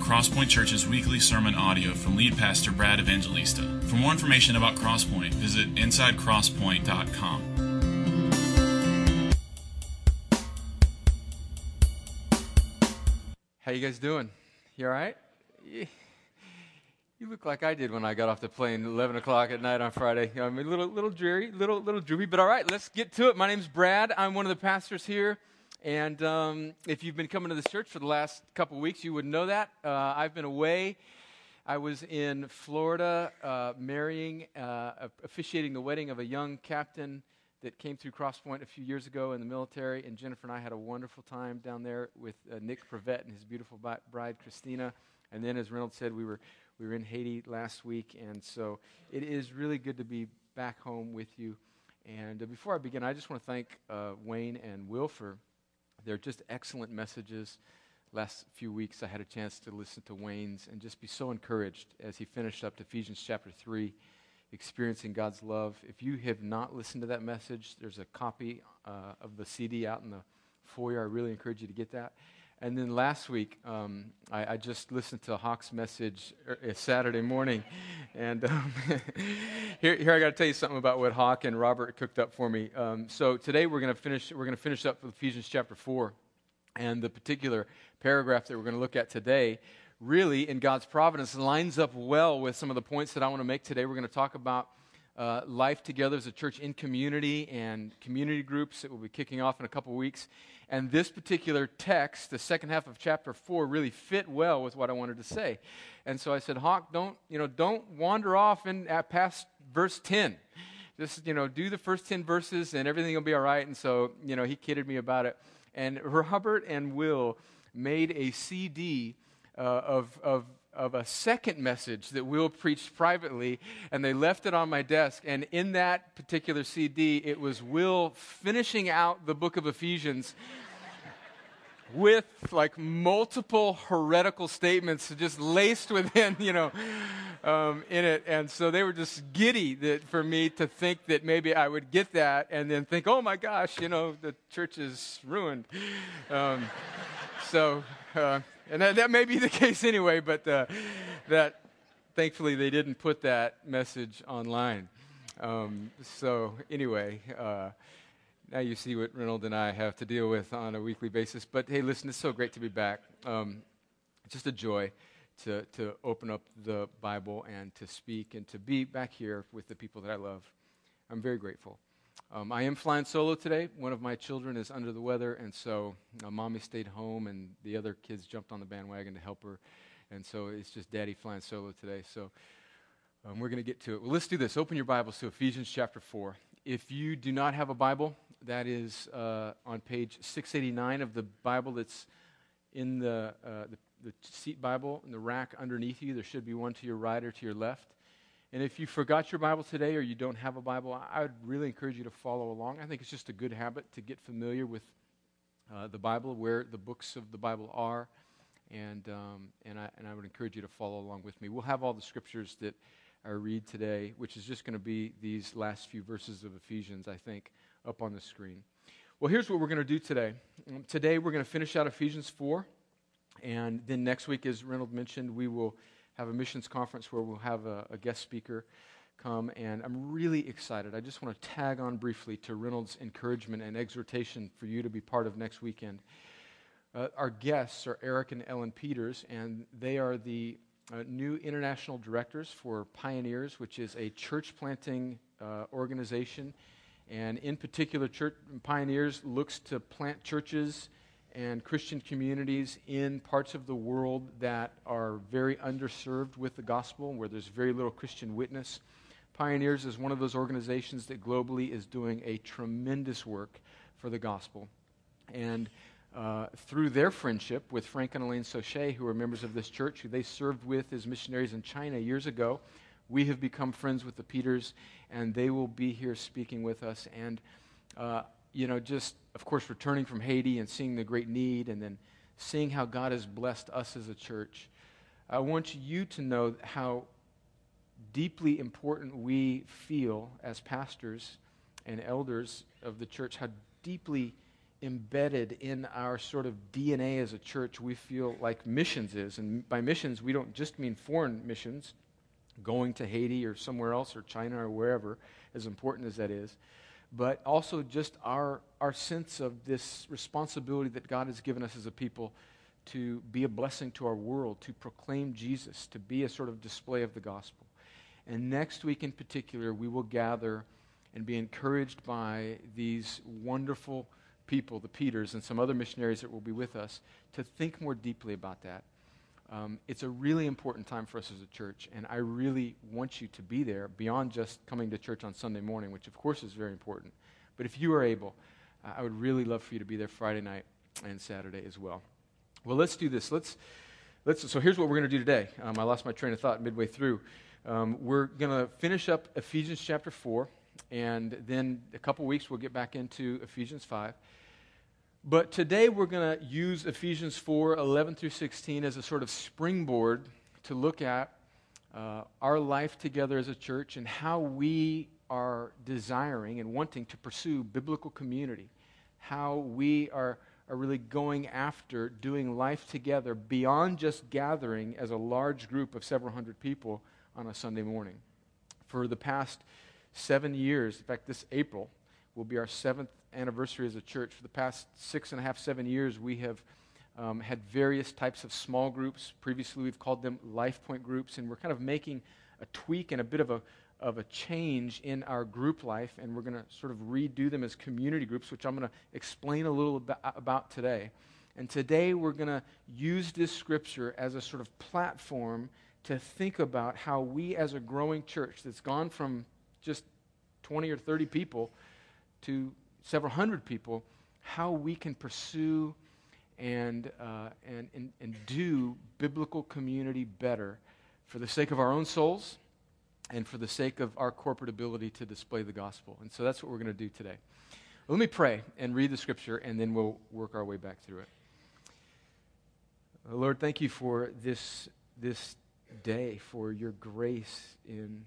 Crosspoint Church's weekly sermon audio from lead pastor Brad Evangelista. For more information about Crosspoint, visit insidecrosspoint.com. How you guys doing? You all right? You look like I did when I got off the plane 11 o'clock at night on Friday. I'm a little, little dreary, little, little droopy, but all right, let's get to it. My name's Brad. I'm one of the pastors here. And um, if you've been coming to this church for the last couple weeks, you would know that. Uh, I've been away. I was in Florida uh, marrying, uh, officiating the wedding of a young captain that came through Crosspoint a few years ago in the military. And Jennifer and I had a wonderful time down there with uh, Nick Prevet and his beautiful bride, Christina. And then, as Reynolds said, we were, we were in Haiti last week. And so it is really good to be back home with you. And uh, before I begin, I just want to thank uh, Wayne and Will for they're just excellent messages. Last few weeks, I had a chance to listen to Wayne's and just be so encouraged as he finished up Ephesians chapter 3, experiencing God's love. If you have not listened to that message, there's a copy uh, of the CD out in the foyer. I really encourage you to get that. And then last week, um, I, I, just listened to Hawk's message er, uh, Saturday morning. And um, here, here I got to tell you something about what Hawk and Robert cooked up for me. Um, so today we're going to finish. We're going to finish up with Ephesians chapter four, and the particular paragraph that we're going to look at today, really in God's providence, lines up well with some of the points that I want to make today. We're going to talk about uh, life together as a church in community and community groups that will be kicking off in a couple weeks. And this particular text, the second half of chapter 4, really fit well with what I wanted to say. And so I said, Hawk, don't, you know, don't wander off in, at past verse 10. Just, you know, do the first 10 verses and everything will be all right. And so, you know, he kidded me about it. And Robert and Will made a CD uh, of, of of a second message that Will preached privately, and they left it on my desk. And in that particular CD, it was Will finishing out the book of Ephesians with like multiple heretical statements just laced within, you know, um, in it. And so they were just giddy that for me to think that maybe I would get that and then think, oh my gosh, you know, the church is ruined. Um, so. Uh, and that, that may be the case anyway, but uh, that thankfully they didn't put that message online. Um, so, anyway, uh, now you see what Reynolds and I have to deal with on a weekly basis. But hey, listen, it's so great to be back. Um, just a joy to, to open up the Bible and to speak and to be back here with the people that I love. I'm very grateful. Um, I am flying solo today. One of my children is under the weather, and so uh, mommy stayed home, and the other kids jumped on the bandwagon to help her. And so it's just daddy flying solo today. So um, we're going to get to it. Well, let's do this. Open your Bibles to Ephesians chapter 4. If you do not have a Bible, that is uh, on page 689 of the Bible that's in the, uh, the, the seat Bible in the rack underneath you. There should be one to your right or to your left. And if you forgot your Bible today or you don't have a Bible, I would really encourage you to follow along. I think it's just a good habit to get familiar with uh, the Bible, where the books of the Bible are. And, um, and, I, and I would encourage you to follow along with me. We'll have all the scriptures that I read today, which is just going to be these last few verses of Ephesians, I think, up on the screen. Well, here's what we're going to do today. Um, today, we're going to finish out Ephesians 4. And then next week, as Reynolds mentioned, we will have a missions conference where we'll have a, a guest speaker come, and I'm really excited. I just want to tag on briefly to Reynolds' encouragement and exhortation for you to be part of next weekend. Uh, our guests are Eric and Ellen Peters, and they are the uh, new international directors for Pioneers, which is a church planting uh, organization. And in particular, church, Pioneers looks to plant churches and Christian communities in parts of the world that are very underserved with the gospel, where there's very little Christian witness. Pioneers is one of those organizations that globally is doing a tremendous work for the gospel. And uh, through their friendship with Frank and Elaine Sochet, who are members of this church, who they served with as missionaries in China years ago, we have become friends with the Peters, and they will be here speaking with us. And uh, you know, just, of course, returning from Haiti and seeing the great need and then seeing how God has blessed us as a church, I want you to know how deeply important we feel as pastors and elders of the church, how deeply embedded in our sort of DNA as a church, we feel like missions is. And by missions, we don't just mean foreign missions, going to Haiti or somewhere else or China or wherever, as important as that is, but also just our, our sense of this responsibility that God has given us as a people to be a blessing to our world, to proclaim Jesus, to be a sort of display of the gospel. And next week in particular, we will gather and be encouraged by these wonderful people, the Peters, and some other missionaries that will be with us, to think more deeply about that. Um, it's a really important time for us as a church, and I really want you to be there beyond just coming to church on Sunday morning, which of course is very important. But if you are able, uh, I would really love for you to be there Friday night and Saturday as well. Well, let's do this. Let's, let's, so here's what we're going to do today. Um, I lost my train of thought midway through. Um, we're going to finish up Ephesians chapter 4, and then a couple weeks we'll get back into Ephesians 5. But today we're going to use Ephesians 4 11 through 16 as a sort of springboard to look at uh, our life together as a church and how we are desiring and wanting to pursue biblical community, how we are, are really going after doing life together beyond just gathering as a large group of several hundred people on a Sunday morning. For the past seven years, in fact, this April will be our seventh anniversary as a church. For the past six and a half, seven years, we have um, had various types of small groups. Previously, we've called them Life Point groups, and we're kind of making a tweak and a bit of a of a change in our group life, and we're going to sort of redo them as community groups, which I'm going to explain a little about, about today. And today we're going to use this scripture as a sort of platform to think about how we, as a growing church that's gone from just 20 or 30 people to several hundred people, how we can pursue and, uh, and, and, and do biblical community better for the sake of our own souls and for the sake of our corporate ability to display the gospel. And so that's what we're going to do today. Let me pray and read the scripture, and then we'll work our way back through it. Lord, thank you for this, this day, for your grace in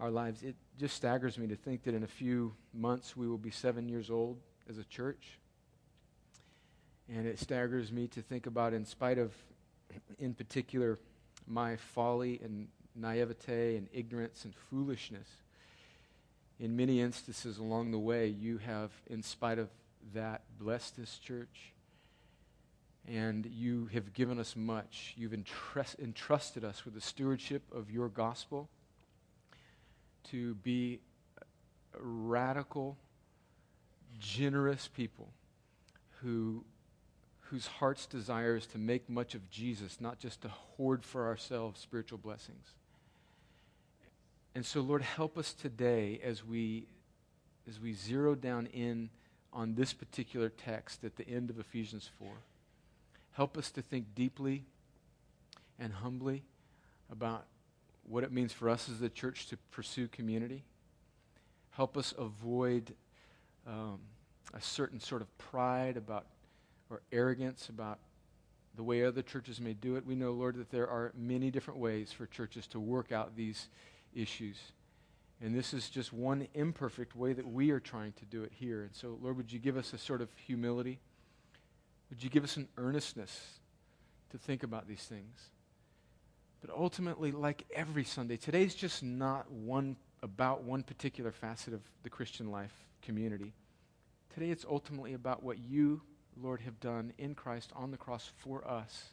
our lives. It just staggers me to think that in a few months we will be seven years old as a church. And it staggers me to think about, in spite of, in particular, my folly and naivete and ignorance and foolishness, in many instances along the way, you have, in spite of that, blessed this church. And you have given us much. You've entrust, entrusted us with the stewardship of your gospel to be radical, generous people who, whose heart's desire is to make much of Jesus, not just to hoard for ourselves spiritual blessings. And so, Lord, help us today as we, as we zero down in on this particular text at the end of Ephesians 4. Help us to think deeply and humbly about what it means for us as a church to pursue community. Help us avoid um, a certain sort of pride about or arrogance about the way other churches may do it. We know, Lord, that there are many different ways for churches to work out these issues. And this is just one imperfect way that we are trying to do it here. And so, Lord, would you give us a sort of humility? Would you give us an earnestness to think about these things? But ultimately, like every Sunday, today's just not one about one particular facet of the Christian life community. Today it's ultimately about what you, Lord, have done in Christ on the cross for us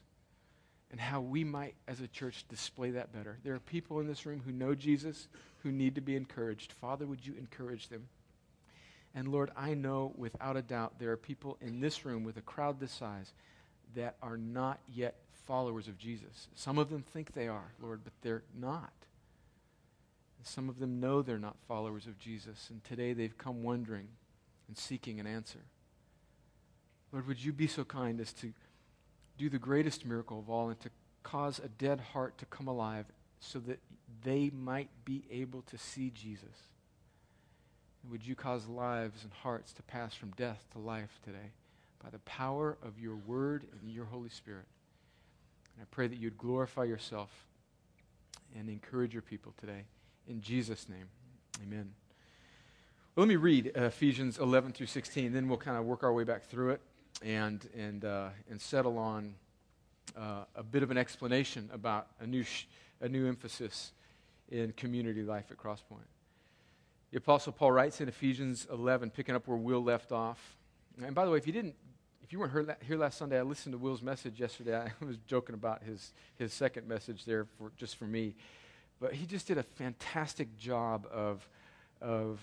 and how we might, as a church, display that better. There are people in this room who know Jesus who need to be encouraged. Father, would you encourage them? And Lord, I know without a doubt there are people in this room with a crowd this size that are not yet followers of Jesus. Some of them think they are, Lord, but they're not. some of them know they're not followers of Jesus, and today they've come wondering and seeking an answer. Lord, would you be so kind as to do the greatest miracle of all and to cause a dead heart to come alive so that they might be able to see Jesus? And would you cause lives and hearts to pass from death to life today by the power of your word and your Holy Spirit? And I pray that you'd glorify yourself and encourage your people today. In Jesus' name, amen. Well, let me read Ephesians 11 through 16, then we'll kind of work our way back through it and, and, uh, and settle on uh, a bit of an explanation about a new, sh- a new emphasis in community life at Crosspoint. The Apostle Paul writes in Ephesians 11, picking up where Will left off. And by the way, if you didn't, if you weren't here last Sunday, I listened to Will's message yesterday. I was joking about his, his second message there for, just for me. But he just did a fantastic job of, of,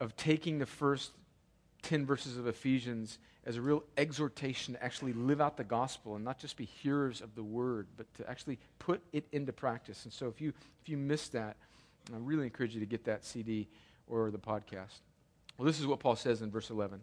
of taking the first 10 verses of Ephesians as a real exhortation to actually live out the gospel and not just be hearers of the word, but to actually put it into practice. And so if you, if you missed that, I really encourage you to get that CD or the podcast. Well, this is what Paul says in verse 11.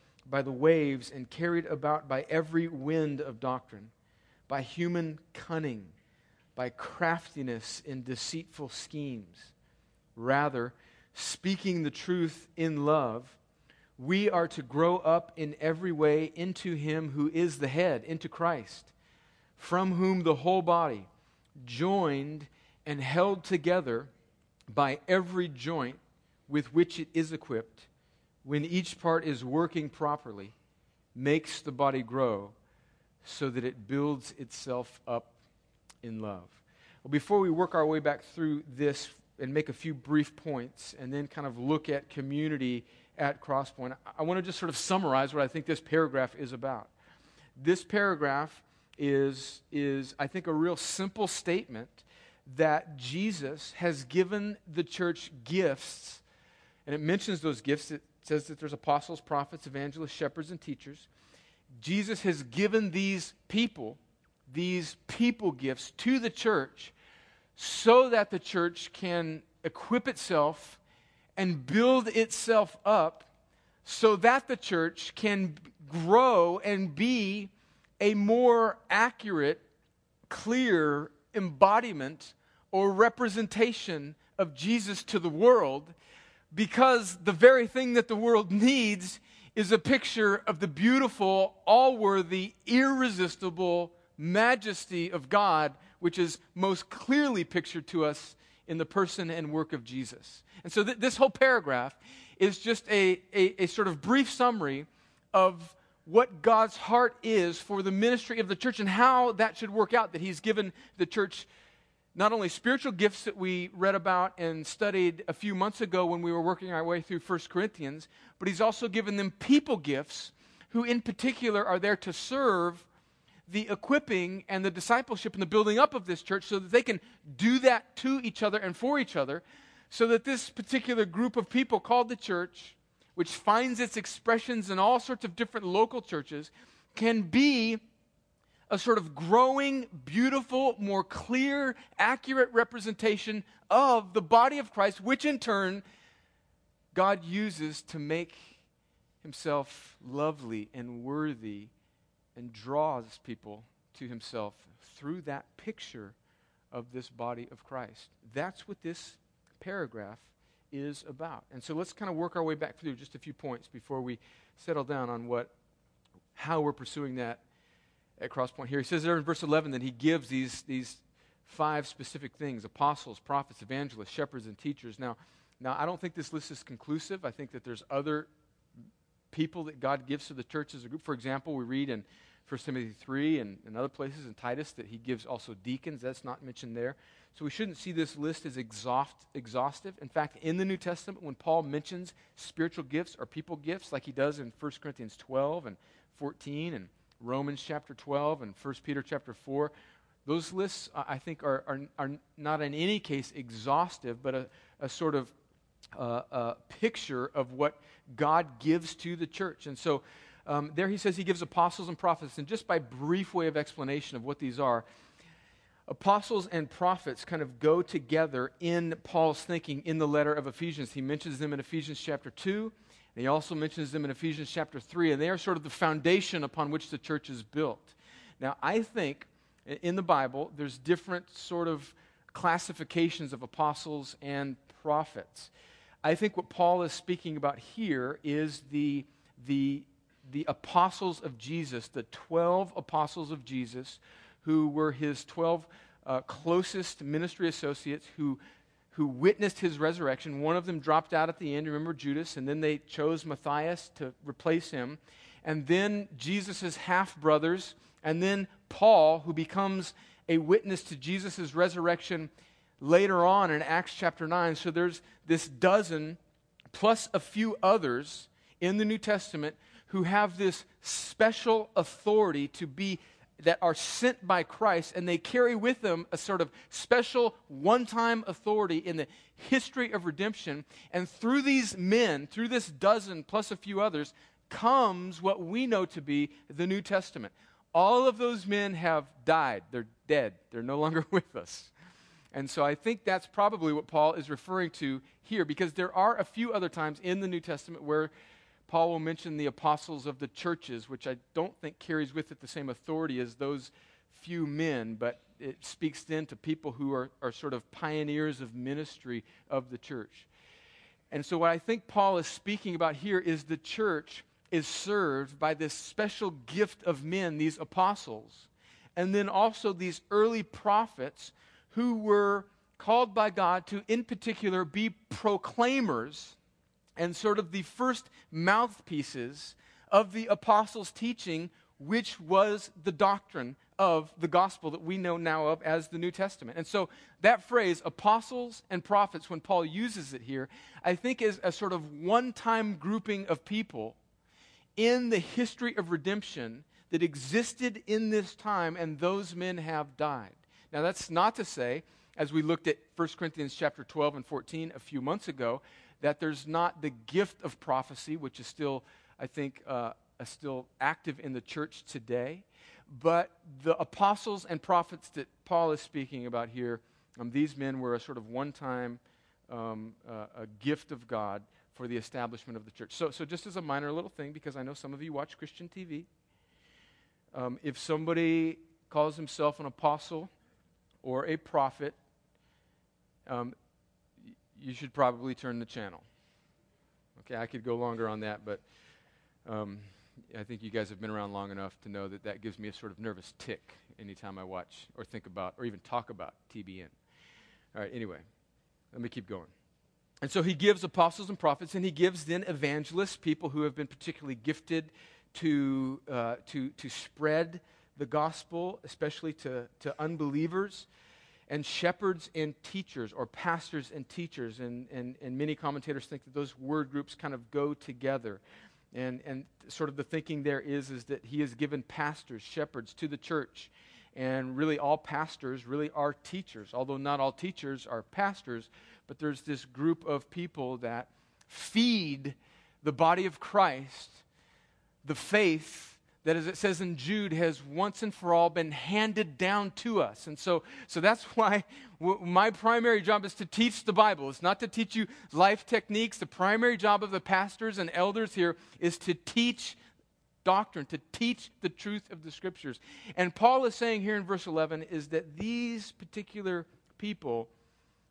by the waves and carried about by every wind of doctrine, by human cunning, by craftiness in deceitful schemes. Rather, speaking the truth in love, we are to grow up in every way into Him who is the head, into Christ, from whom the whole body, joined and held together by every joint with which it is equipped, when each part is working properly, makes the body grow so that it builds itself up in love. Well, before we work our way back through this and make a few brief points and then kind of look at community at Crosspoint. I want to just sort of summarize what I think this paragraph is about. This paragraph is, is I think, a real simple statement that Jesus has given the church gifts, and it mentions those gifts. It says that there's apostles, prophets, evangelists, shepherds, and teachers. Jesus has given these people, these people gifts to the church so that the church can equip itself and build itself up so that the church can grow and be a more accurate, clear embodiment or representation of Jesus to the world because the very thing that the world needs is a picture of the beautiful, all worthy, irresistible majesty of God which is most clearly pictured to us in the person and work of Jesus. And so th- this whole paragraph is just a, a, a sort of brief summary of what God's heart is for the ministry of the church and how that should work out. That He's given the church not only spiritual gifts that we read about and studied a few months ago when we were working our way through 1 Corinthians, but He's also given them people gifts who, in particular, are there to serve the equipping and the discipleship and the building up of this church so that they can do that to each other and for each other, so that this particular group of people called the church, which finds its expressions in all sorts of different local churches, can be a sort of growing, beautiful, more clear, accurate representation of the body of Christ, which in turn God uses to make himself lovely and worthy and draws people to himself through that picture of this body of Christ. That's what this paragraph is about. And so let's kind of work our way back through just a few points before we settle down on what how we're pursuing that at Crosspoint here. He says there in verse 11 that he gives these, these five specific things apostles, prophets, evangelists, shepherds, and teachers. Now, now, I don't think this list is conclusive. I think that there's other people that God gives to the church as a group. For example, we read in 1 Timothy 3 and, and other places in Titus that he gives also deacons. That's not mentioned there. So we shouldn't see this list as exhaust, exhaustive. In fact, in the New Testament, when Paul mentions spiritual gifts or people gifts, like he does in 1 Corinthians 12 and 14 and Romans chapter 12 and 1 Peter chapter 4, those lists, I think, are, are, are not in any case exhaustive, but a, a sort of uh, a picture of what God gives to the church. And so um, there he says he gives apostles and prophets. And just by brief way of explanation of what these are, apostles and prophets kind of go together in Paul's thinking in the letter of Ephesians. He mentions them in Ephesians chapter 2, and he also mentions them in Ephesians chapter 3, and they are sort of the foundation upon which the church is built. Now, I think in the Bible, there's different sort of classifications of apostles and prophets. I think what Paul is speaking about here is the, the, the apostles of Jesus, the 12 apostles of Jesus, who were his 12 uh, closest ministry associates who, who witnessed his resurrection. One of them dropped out at the end. Remember Judas? And then they chose Matthias to replace him. And then Jesus' half brothers. And then Paul, who becomes a witness to Jesus' resurrection later on in Acts chapter 9. So there's this dozen plus a few others in the New Testament who have this special authority to be that are sent by Christ, and they carry with them a sort of special one time authority in the history of redemption. And through these men, through this dozen plus a few others, comes what we know to be the New Testament. All of those men have died, they're dead, they're no longer with us. And so I think that's probably what Paul is referring to here, because there are a few other times in the New Testament where Paul will mention the apostles of the churches, which I don't think carries with it the same authority as those few men, but it speaks then to people who are, are sort of pioneers of ministry of the church. And so, what I think Paul is speaking about here is the church is served by this special gift of men, these apostles, and then also these early prophets who were called by God to, in particular, be proclaimers and sort of the first mouthpieces of the apostles' teaching, which was the doctrine of the gospel that we know now of as the New Testament. And so that phrase, apostles and prophets, when Paul uses it here, I think is a sort of one time grouping of people in the history of redemption that existed in this time, and those men have died. Now, that's not to say, as we looked at 1 Corinthians chapter 12 and 14 a few months ago, that there's not the gift of prophecy, which is still, I think, uh, still active in the church today. But the apostles and prophets that Paul is speaking about here, um, these men were a sort of one time um, uh, a gift of God for the establishment of the church. So, so just as a minor little thing, because I know some of you watch Christian TV, um, if somebody calls himself an apostle or a prophet, um, you should probably turn the channel. Okay, I could go longer on that, but um, I think you guys have been around long enough to know that that gives me a sort of nervous tic anytime I watch or think about or even talk about TBN. All right, anyway, let me keep going. And so he gives apostles and prophets, and he gives then evangelists, people who have been particularly gifted to, uh, to, to spread the gospel, especially to, to unbelievers and shepherds and teachers, or pastors and teachers. And, and, and many commentators think that those word groups kind of go together. And, and sort of the thinking there is, is that he has given pastors, shepherds to the church. And really, all pastors really are teachers, although not all teachers are pastors. But there's this group of people that feed the body of Christ the faith that, as it says in Jude, has once and for all been handed down to us. And so, so that's why w- my primary job is to teach the Bible. It's not to teach you life techniques. The primary job of the pastors and elders here is to teach doctrine, to teach the truth of the scriptures. And Paul is saying here in verse 11 is that these particular people,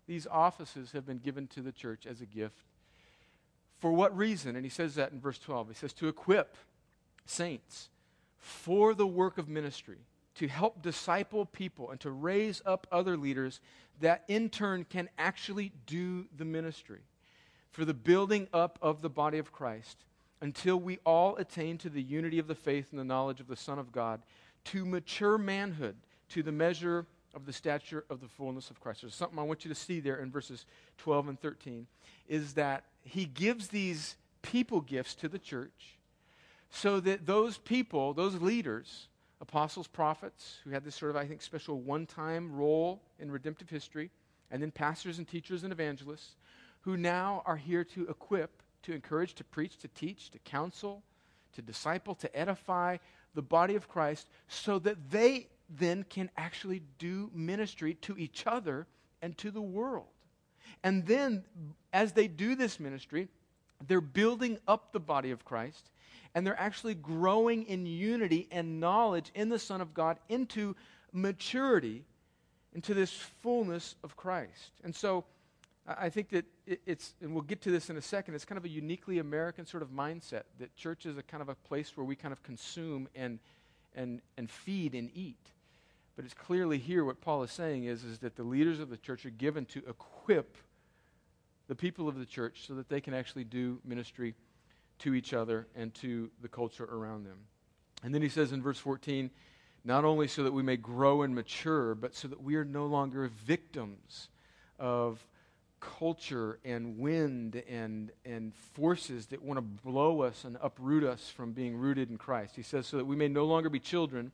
these offices, have been given to the church as a gift. For what reason? And he says that in verse 12. He says, to equip saints for the work of ministry, to help disciple people and to raise up other leaders that in turn can actually do the ministry, for the building up of the body of Christ until we all attain to the unity of the faith and the knowledge of the Son of God, to mature manhood, to the measure of the stature of the fullness of Christ. There's something I want you to see there in verses 12 and 13 is that he gives these people gifts to the church so that those people, those leaders, apostles, prophets, who had this sort of, I think, special one time role in redemptive history, and then pastors and teachers and evangelists, who now are here to equip, to encourage, to preach, to teach, to counsel, to disciple, to edify the body of Christ, so that they then can actually do ministry to each other and to the world. And then, as they do this ministry, they're building up the body of Christ and they're actually growing in unity and knowledge in the Son of God into maturity, into this fullness of Christ. And so, I think that it's, and we'll get to this in a second, it's kind of a uniquely American sort of mindset that church is a kind of a place where we kind of consume and, and, and feed and eat. But it's clearly here what Paul is saying is, is that the leaders of the church are given to equip the people of the church so that they can actually do ministry to each other and to the culture around them. And then he says in verse 14, not only so that we may grow and mature, but so that we are no longer victims of culture and wind and, and forces that want to blow us and uproot us from being rooted in Christ. He says, so that we may no longer be children,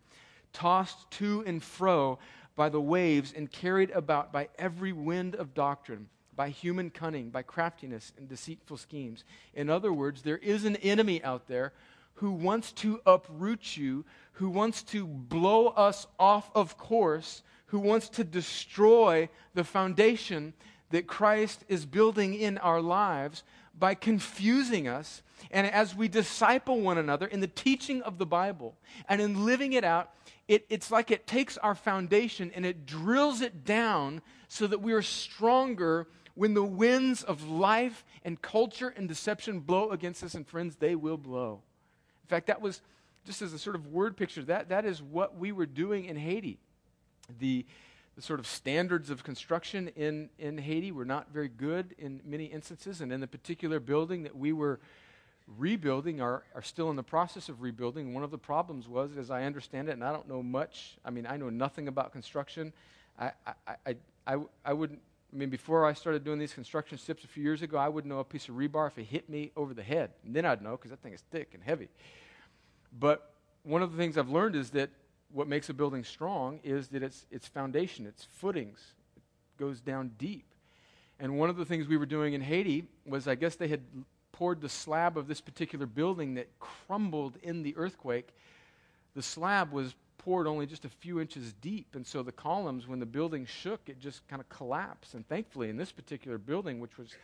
tossed to and fro by the waves and carried about by every wind of doctrine by human cunning, by craftiness and deceitful schemes. In other words, there is an enemy out there who wants to uproot you, who wants to blow us off of course, who wants to destroy the foundation that Christ is building in our lives by confusing us. And as we disciple one another in the teaching of the Bible and in living it out, it, it's like it takes our foundation and it drills it down so that we are stronger when the winds of life and culture and deception blow against us, and friends, they will blow. In fact, that was just as a sort of word picture, that, that is what we were doing in Haiti. The, the sort of standards of construction in, in Haiti were not very good in many instances, and in the particular building that we were rebuilding are, are still in the process of rebuilding. One of the problems was, as I understand it, and I don't know much, I mean, I know nothing about construction. I, I, I, I, I wouldn't I mean, before I started doing these construction steps a few years ago, I wouldn't know a piece of rebar if it hit me over the head. And then I'd know because that thing is thick and heavy. But one of the things I've learned is that what makes a building strong is that its, its foundation, its footings, it goes down deep. And one of the things we were doing in Haiti was I guess they had poured the slab of this particular building that crumbled in the earthquake. The slab was only just a few inches deep. And so the columns, when the building shook, it just kind of collapsed. And thankfully, in this particular building, which was,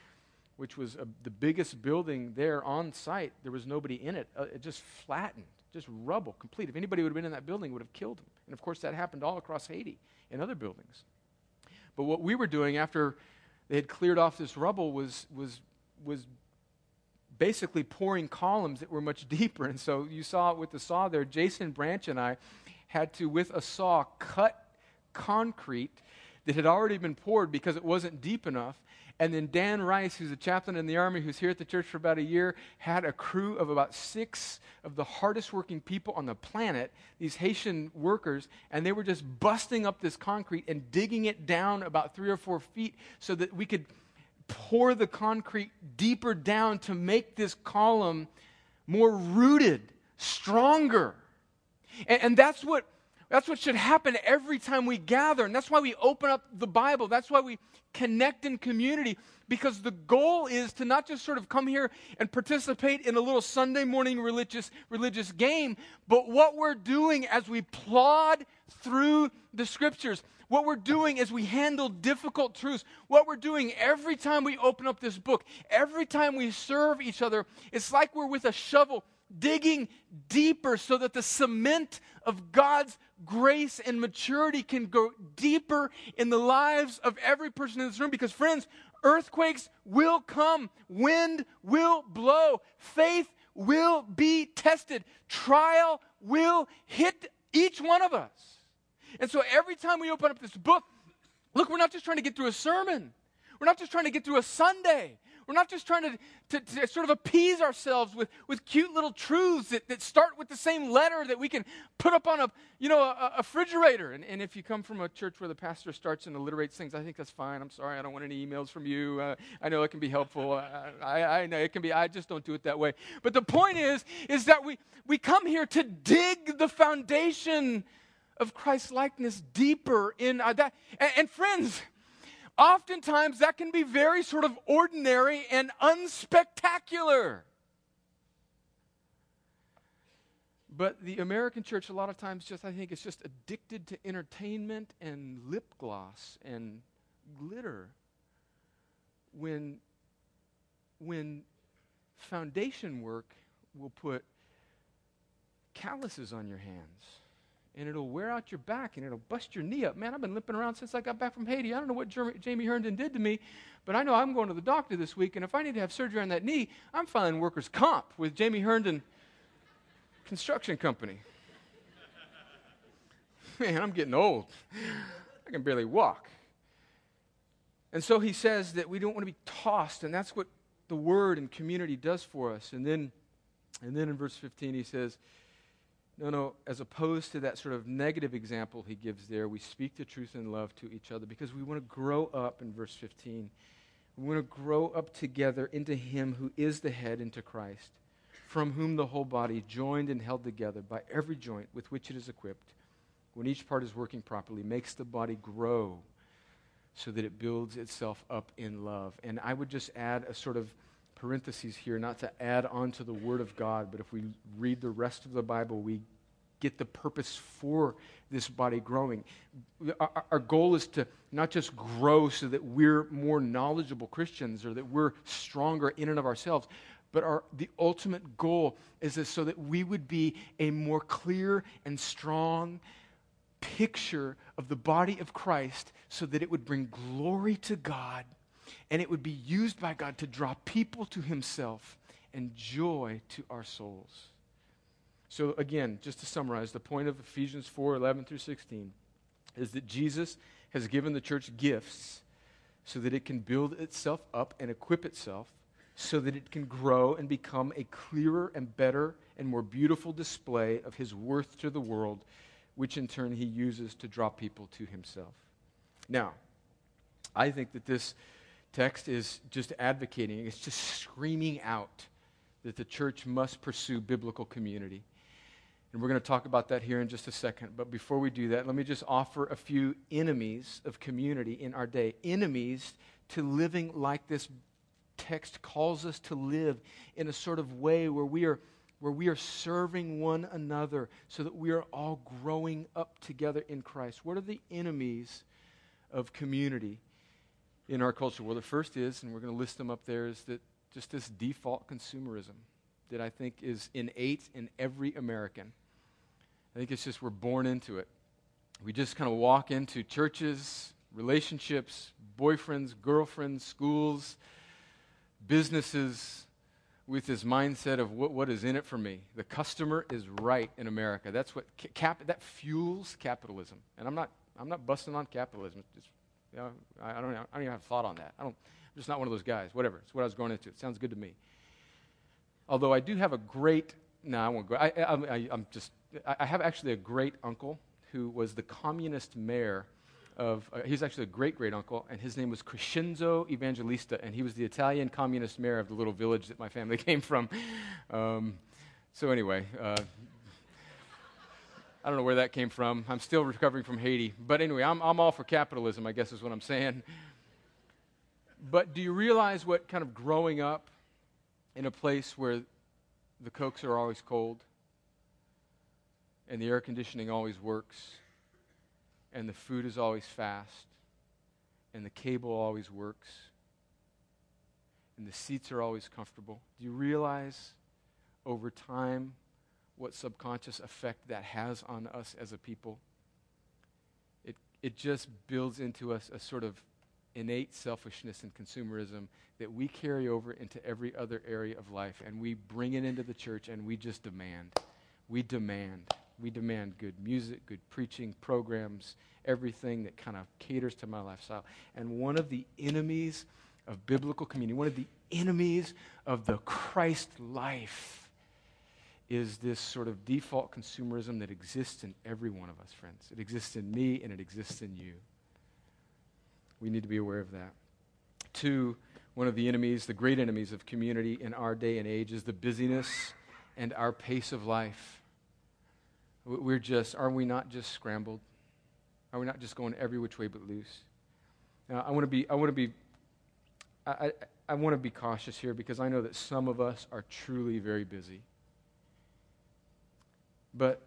which was a, the biggest building there on site, there was nobody in it. Uh, it just flattened, just rubble, complete. If anybody would have been in that building, would have killed them. And of course, that happened all across Haiti in other buildings. But what we were doing after they had cleared off this rubble was, was, was basically pouring columns that were much deeper. And so you saw it with the saw there. Jason Branch and I had to, with a saw, cut concrete that had already been poured because it wasn't deep enough. And then Dan Rice, who's a chaplain in the Army, who's here at the church for about a year, had a crew of about six of the hardest working people on the planet, these Haitian workers, and they were just busting up this concrete and digging it down about three or four feet so that we could pour the concrete deeper down to make this column more rooted, stronger. And, and that's what that's what should happen every time we gather. And that's why we open up the Bible. That's why we connect in community. Because the goal is to not just sort of come here and participate in a little Sunday morning religious, religious game, but what we're doing as we plod through the scriptures, what we're doing as we handle difficult truths, what we're doing every time we open up this book, every time we serve each other, it's like we're with a shovel digging deeper so that the cement of God's grace and maturity can go deeper in the lives of every person in this room. Because, friends, earthquakes will come, wind will blow, faith will be tested, trial will hit each one of us. And so, every time we open up this book, look, we're not just trying to get through a sermon. We're not just trying to get through a Sunday. We're not just trying to, to, to, sort of appease ourselves with, with cute little truths that, that start with the same letter that we can put up on a, you know, a, a refrigerator. And, and if you come from a church where the pastor starts and alliterates things, I think that's fine. I'm sorry. I don't want any emails from you. Uh, I know it can be helpful. I, I, I know it can be. I just don't do it that way. But the point is, is that we, we come here to dig the foundation of Christ likeness deeper in uh, that. And, and friends, oftentimes that can be very sort of ordinary and unspectacular. But the American church, a lot of times, just I think, is just addicted to entertainment and lip gloss and glitter. When, when foundation work will put calluses on your hands and it'll wear out your back and it'll bust your knee up. Man, I've been limping around since I got back from Haiti. I don't know what Jeremy, Jamie Herndon did to me, but I know I'm going to the doctor this week, and if I need to have surgery on that knee, I'm filing workers' comp with Jamie Herndon Construction Company. Man, I'm getting old. I can barely walk. And so he says that we don't want to be tossed, and that's what the word and community does for us. And then, and then in verse 15, he says, no, no, as opposed to that sort of negative example he gives there, we speak the truth in love to each other because we want to grow up in verse 15. We want to grow up together into him who is the head, into Christ, from whom the whole body, joined and held together by every joint with which it is equipped, when each part is working properly, makes the body grow so that it builds itself up in love. And I would just add a sort of parentheses here, not to add on to the Word of God, but if we read the rest of the Bible, we get the purpose for this body growing. Our, our, goal is to not just grow so that we're more knowledgeable Christians or that we're stronger in and of ourselves, but our, the ultimate goal is this, so that we would be a more clear and strong picture of the body of Christ so that it would bring glory to God and it would be used by God to draw people to Himself and joy to our souls. So, again, just to summarize, the point of Ephesians 4 11 through 16 is that Jesus has given the church gifts so that it can build itself up and equip itself so that it can grow and become a clearer and better and more beautiful display of his worth to the world, which in turn he uses to draw people to himself. Now, I think that this text is just advocating, it's just screaming out that the church must pursue biblical community. And we're going to talk about that here in just a second. But before we do that, let me just offer a few enemies of community in our day. Enemies to living like this text calls us to live in a sort of way where we are where we are serving one another so that we are all growing up together in Christ. What are the enemies of community? In our culture? Well, the first is, and we're going to list them up there, is that just this default consumerism that I think is innate in every American. I think it's just we're born into it. We just kind of walk into churches, relationships, boyfriends, girlfriends, schools, businesses with this mindset of what, what is in it for me. The customer is right in America. That's what cap, that fuels capitalism. And I'm not I'm not busting on capitalism. It's know, I, don't, I don't even have a thought on that. I don't, I'm just not one of those guys. Whatever. It's what I was going into. It sounds good to me. Although I do have a great, no, I won't go. I, I, I'm just, I have actually a great uncle who was the communist mayor of, uh, he's actually a great great uncle, and his name was Crescenzo Evangelista, and he was the Italian communist mayor of the little village that my family came from. Um, so, anyway, uh, I don't know where that came from. I'm still recovering from Haiti. But anyway, I'm, I'm all for capitalism, I guess is what I'm saying. But do you realize what kind of growing up in a place where the cokes are always cold and the air conditioning always works and the food is always fast and the cable always works and the seats are always comfortable? Do you realize over time what subconscious effect that has on us as a people. It, it just builds into us a sort of innate selfishness and consumerism that we carry over into every other area of life. And we bring it into the church and we just demand. We demand. We demand good music, good preaching, programs, everything that kind of caters to my lifestyle. And one of the enemies of biblical community, one of the enemies of the Christ life, is this sort of default consumerism that exists in every one of us, friends. It exists in me and it exists in you. We need to be aware of that. Two, one of the enemies, the great enemies of community in our day and age, is the busyness and our pace of life. We're just, are we not just scrambled? Are we not just going every which way but loose? Now, I want to be, I want to be, I, I, I want to be cautious here because I know that some of us are truly very busy But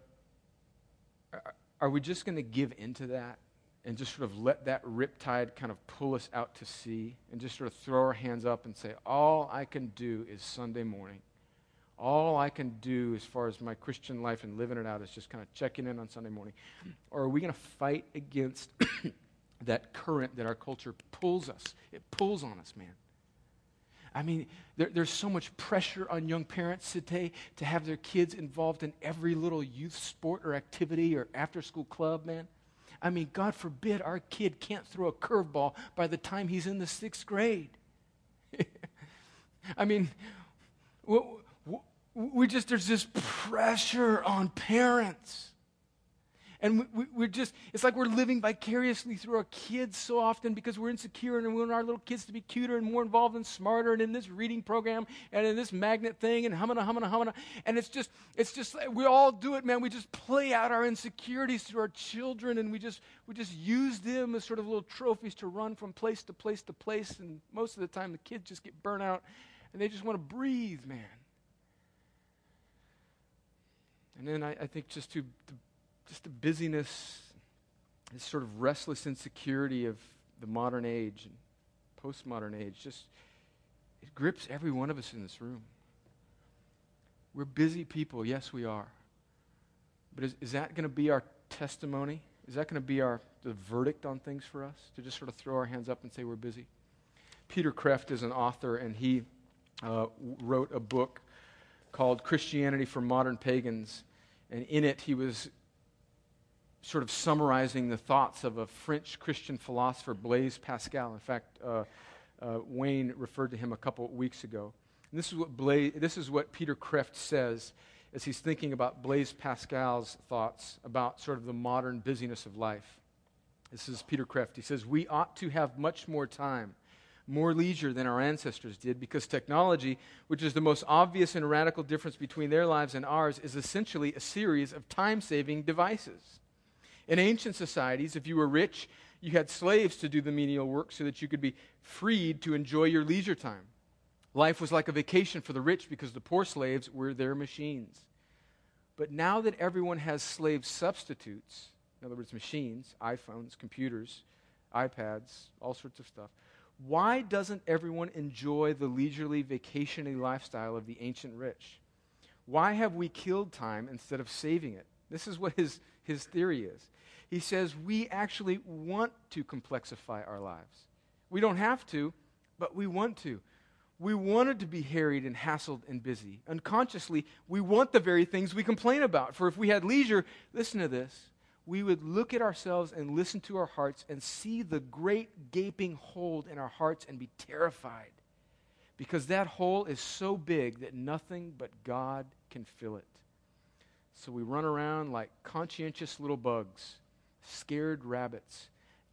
are we just going to give into that and just sort of let that riptide kind of pull us out to sea and just sort of throw our hands up and say, all I can do is Sunday morning. All I can do as far as my Christian life and living it out is just kind of checking in on Sunday morning. Or are we going to fight against that current that our culture pulls us? It pulls on us, man. I mean, there, there's so much pressure on young parents today to have their kids involved in every little youth sport or activity or after school club, man. I mean, God forbid our kid can't throw a curveball by the time he's in the sixth grade. I mean, we just, there's this pressure on parents. And we, we, are just, it's like we're living vicariously through our kids so often because we're insecure and we want our little kids to be cuter and more involved and smarter and in this reading program and in this magnet thing and humming, humming, humming. And it's just, it's just, we all do it, man. We just play out our insecurities through our children and we just, we just use them as sort of little trophies to run from place to place to place. And most of the time the kids just get burnt out and they just want to breathe, man. And then I, I think just to, to just the busyness, this sort of restless insecurity of the modern age and postmodern age, just it grips every one of us in this room. We're busy people, yes, we are. But is, is that going to be our testimony? Is that going to be our the verdict on things for us? To just sort of throw our hands up and say we're busy? Peter Kreeft is an author, and he uh, wrote a book called Christianity for Modern Pagans. And in it, he was sort of summarizing the thoughts of a French Christian philosopher, Blaise Pascal. In fact, uh, uh, Wayne referred to him a couple weeks ago. And this is what, Blaise, this is what Peter Kreeft says as he's thinking about Blaise Pascal's thoughts about sort of the modern busyness of life. This is Peter Kreeft. He says, We ought to have much more time, more leisure than our ancestors did, because technology, which is the most obvious and radical difference between their lives and ours, is essentially a series of time saving devices. In ancient societies, if you were rich, you had slaves to do the menial work so that you could be freed to enjoy your leisure time. Life was like a vacation for the rich because the poor slaves were their machines. But now that everyone has slave substitutes, in other words, machines, iPhones, computers, iPads, all sorts of stuff, why doesn't everyone enjoy the leisurely, vacationing lifestyle of the ancient rich? Why have we killed time instead of saving it? This is what his, his theory is. He says we actually want to complexify our lives. We don't have to, but we want to. We wanted to be harried and hassled and busy. Unconsciously, we want the very things we complain about. For if we had leisure, listen to this, we would look at ourselves and listen to our hearts and see the great gaping hole in our hearts and be terrified. Because that hole is so big that nothing but God can fill it. So we run around like conscientious little bugs, scared rabbits,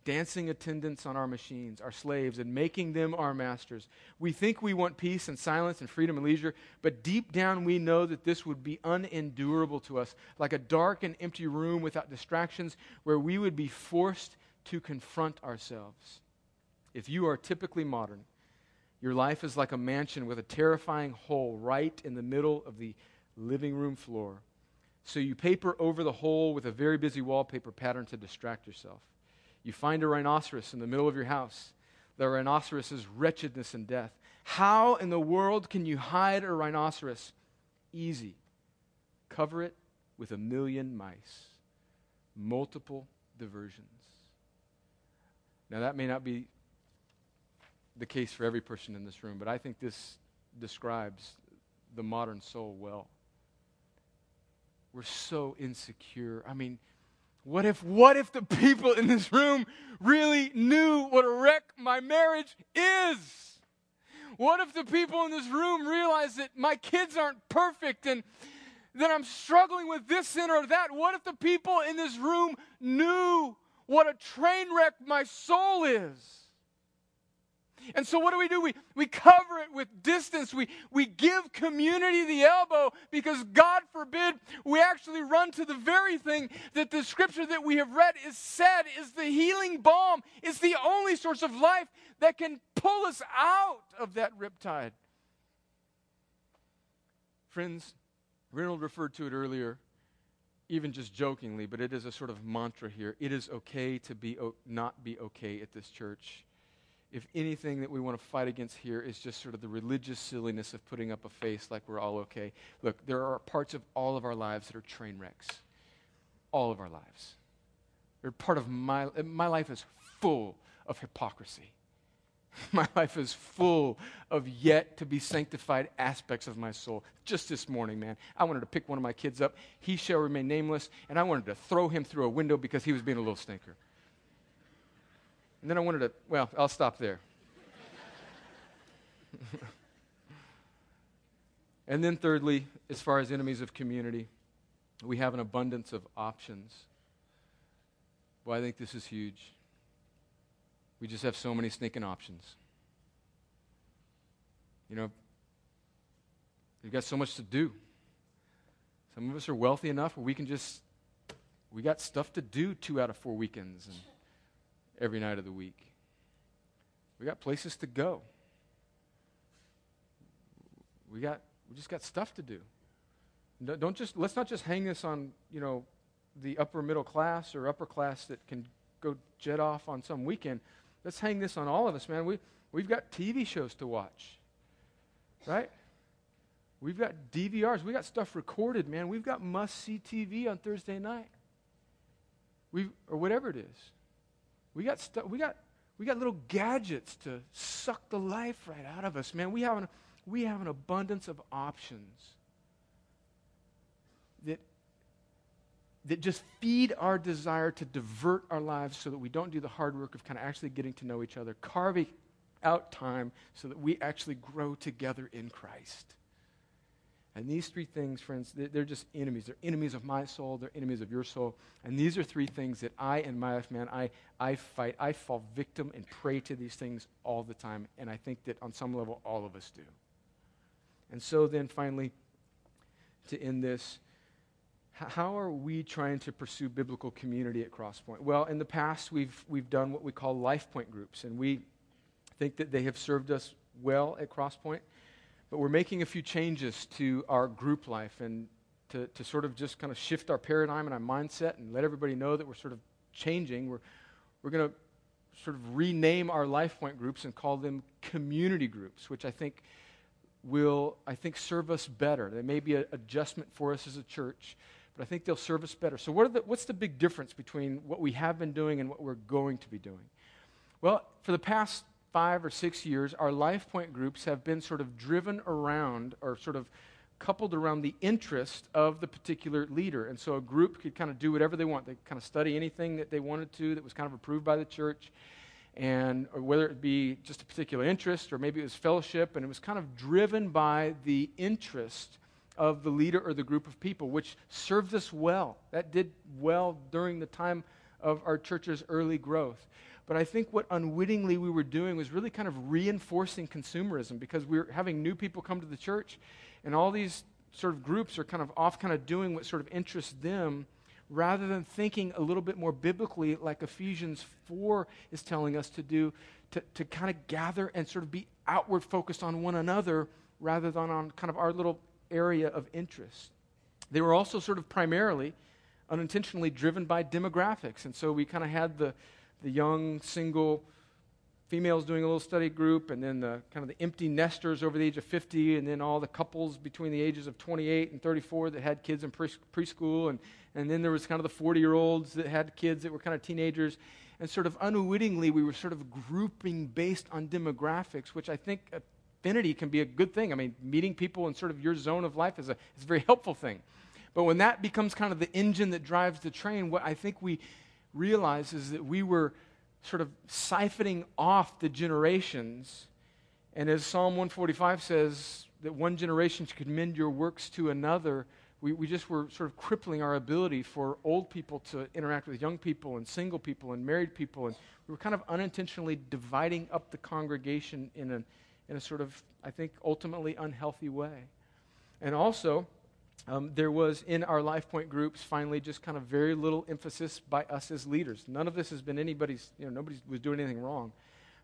dancing attendance on our machines, our slaves, and making them our masters. We think we want peace and silence and freedom and leisure, but deep down we know that this would be unendurable to us, like a dark and empty room without distractions where we would be forced to confront ourselves. If you are typically modern, your life is like a mansion with a terrifying hole right in the middle of the living room floor so you paper over the hole with a very busy wallpaper pattern to distract yourself. You find a rhinoceros in the middle of your house. The rhinoceros is wretchedness and death. How in the world can you hide a rhinoceros? Easy. Cover it with a million mice. Multiple diversions. Now, that may not be the case for every person in this room, but I think this describes the modern soul well. We're so insecure. I mean, what if what if the people in this room really knew what a wreck my marriage is? What if the people in this room realize that my kids aren't perfect and that I'm struggling with this sin or that? What if the people in this room knew what a train wreck my soul is? And so, what do we do? We, we cover it with distance. We, we give community the elbow because, God forbid, we actually run to the very thing that the scripture that we have read is said is the healing balm. It's the only source of life that can pull us out of that riptide. Friends, Reynold referred to it earlier. even just jokingly, but it is a sort of mantra here. It is okay to be o- not be okay at this church. If anything that we want to fight against here is just sort of the religious silliness of putting up a face like we're all okay. Look, there are parts of all of our lives that are train wrecks. All of our lives. They're part of my my life is full of hypocrisy. My life is full of yet to be sanctified aspects of my soul. Just this morning, man, I wanted to pick one of my kids up. He shall remain nameless, and I wanted to throw him through a window because he was being a little stinker. And then I wanted to, well, I'll stop there. and then, thirdly, as far as enemies of community, we have an abundance of options. Well, I think this is huge. We just have so many sneaking options. You know, we've got so much to do. Some of us are wealthy enough where we can just, we got stuff to do two out of four weekends and every night of the week. We got places to go. We got, we just got stuff to do. Don't just, let's not just hang this on, you know, the upper middle class or upper class that can go jet off on some weekend. Let's hang this on all of us, man. We, we've got TV shows to watch, right? We've got DVRs. We got stuff recorded, man. We've got must see TV on Thursday night. we or whatever it is. We got stuff. We got we got little gadgets to suck the life right out of us, man. We have an, we have an abundance of options that that just feed our desire to divert our lives so that we don't do the hard work of kind of actually getting to know each other, carving out time so that we actually grow together in Christ. And these three things, friends, they're just enemies. They're enemies of my soul, they're enemies of your soul. And these are three things that I, in my life, man, I, I fight. I fall victim and prey to these things all the time. And I think that on some level, all of us do. And so then, finally, to end this, how are we trying to pursue biblical community at Crosspoint? Well, in the past, we've, we've done what we call life point groups, and we think that they have served us well at Crosspoint. But we're making a few changes to our group life and to, to sort of just kind of shift our paradigm and our mindset and let everybody know that we're sort of changing. We're, we're going to sort of rename our life point groups and call them community groups, which I think will, I think, serve us better. They may be an adjustment for us as a church but I think they'll serve us better. So, what the, what's the big difference between what we have been doing and what we're going to be doing? Well, for the past five or six years, our life point groups have been sort of driven around or sort of coupled around the interest of the particular leader. And so a group could kind of do whatever they want. They kind of study anything that they wanted to that was kind of approved by the church. And or whether it be just a particular interest or maybe it was fellowship, and it was kind of driven by the interest of the leader or the group of people, which served us well. That did well during the time of our church's early growth. But I think what unwittingly we were doing was really kind of reinforcing consumerism because we were having new people come to the church, and all these sort of groups are kind of off, kind of doing what sort of interests them rather than thinking a little bit more biblically, like Ephesians 4 is telling us to do, to, to kind of gather and sort of be outward focused on one another rather than on kind of our little area of interest. They were also sort of primarily, unintentionally driven by demographics. And so we kind of had the, the young, single females doing a little study group, and then the kind of the empty nesters over the age of 50, and then all the couples between the ages of 28 and 34 that had kids in pre- preschool, and, and then there was kind of the 40 year olds that had kids that were kind of teenagers. And sort of unwittingly, we were sort of grouping based on demographics, which I think affinity can be a good thing. I mean, meeting people in sort of your zone of life is a, is a very helpful thing. But when that becomes kind of the engine that drives the train, what I think we realize is that we were sort of siphoning off the generations. And as Psalm 145 says, that one generation should commend your works to another, we, we just were sort of crippling our ability for old people to interact with young people and single people and married people. And we were kind of unintentionally dividing up the congregation in an in a sort of, I think, ultimately unhealthy way. And also, um, there was in our life point groups finally just kind of very little emphasis by us as leaders. None of this has been anybody's, you know, nobody was doing anything wrong.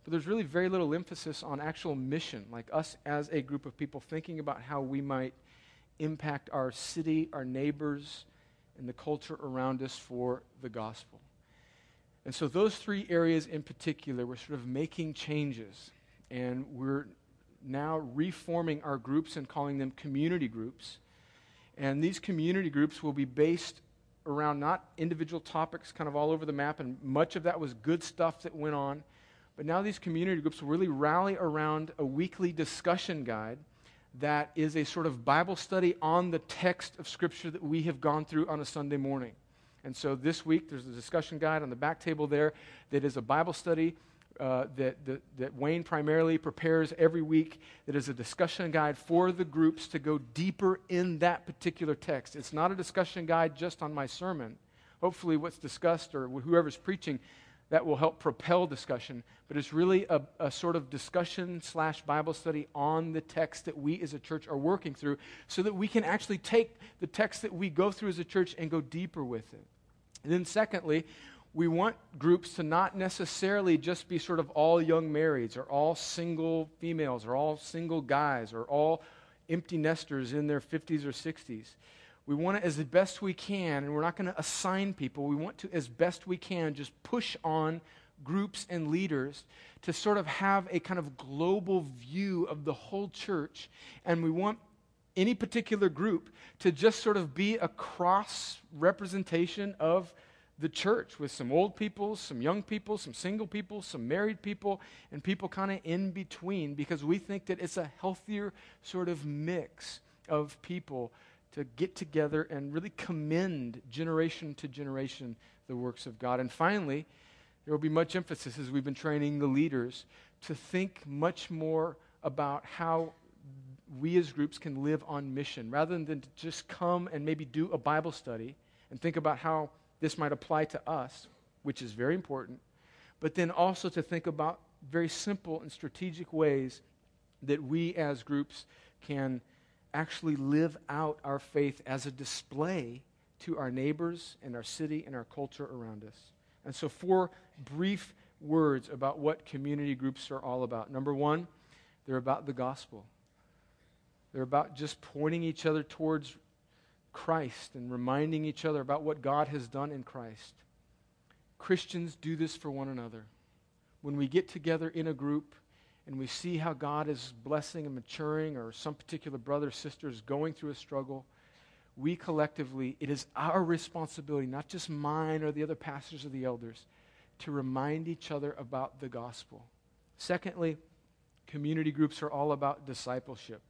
But there's really very little emphasis on actual mission, like us as a group of people thinking about how we might impact our city, our neighbors, and the culture around us for the gospel. And so, those three areas in particular, we're sort of making changes. And we're now reforming our groups and calling them community groups. And these community groups will be based around not individual topics kind of all over the map, and much of that was good stuff that went on. But now these community groups will really rally around a weekly discussion guide that is a sort of Bible study on the text of Scripture that we have gone through on a Sunday morning. And so this week, there's a discussion guide on the back table there that is a Bible study uh, that, that, that Wayne primarily prepares every week that is a discussion guide for the groups to go deeper in that particular text. It's not a discussion guide just on my sermon. Hopefully, what's discussed or whoever's preaching that will help propel discussion, but it's really a, a sort of discussion slash Bible study on the text that we as a church are working through so that we can actually take the text that we go through as a church and go deeper with it. And then, secondly, we want groups to not necessarily just be sort of all young marrieds or all single females or all single guys or all empty nesters in their 50s or 60s. We want to, as best we can, and we're not going to assign people, we want to, as best we can, just push on groups and leaders to sort of have a kind of global view of the whole church. And we want any particular group to just sort of be a cross representation of the church with some old people, some young people, some single people, some married people, and people kind of in between because we think that it's a healthier sort of mix of people to get together and really commend generation to generation the works of God. And finally, there will be much emphasis as we've been training the leaders to think much more about how we as groups can live on mission rather than to just come and maybe do a Bible study and think about how this might apply to us, which is very important, but then also to think about very simple and strategic ways that we as groups can actually live out our faith as a display to our neighbors and our city and our culture around us. And so, four brief words about what community groups are all about. Number one, they're about the gospel. They're about just pointing each other towards Christ and reminding each other about what God has done in Christ. Christians do this for one another. When we get together in a group, and we see how God is blessing and maturing, or some particular brother or sister is going through a struggle, we collectively, it is our responsibility, not just mine or the other pastors or the elders, to remind each other about the gospel. Secondly, community groups are all about discipleship.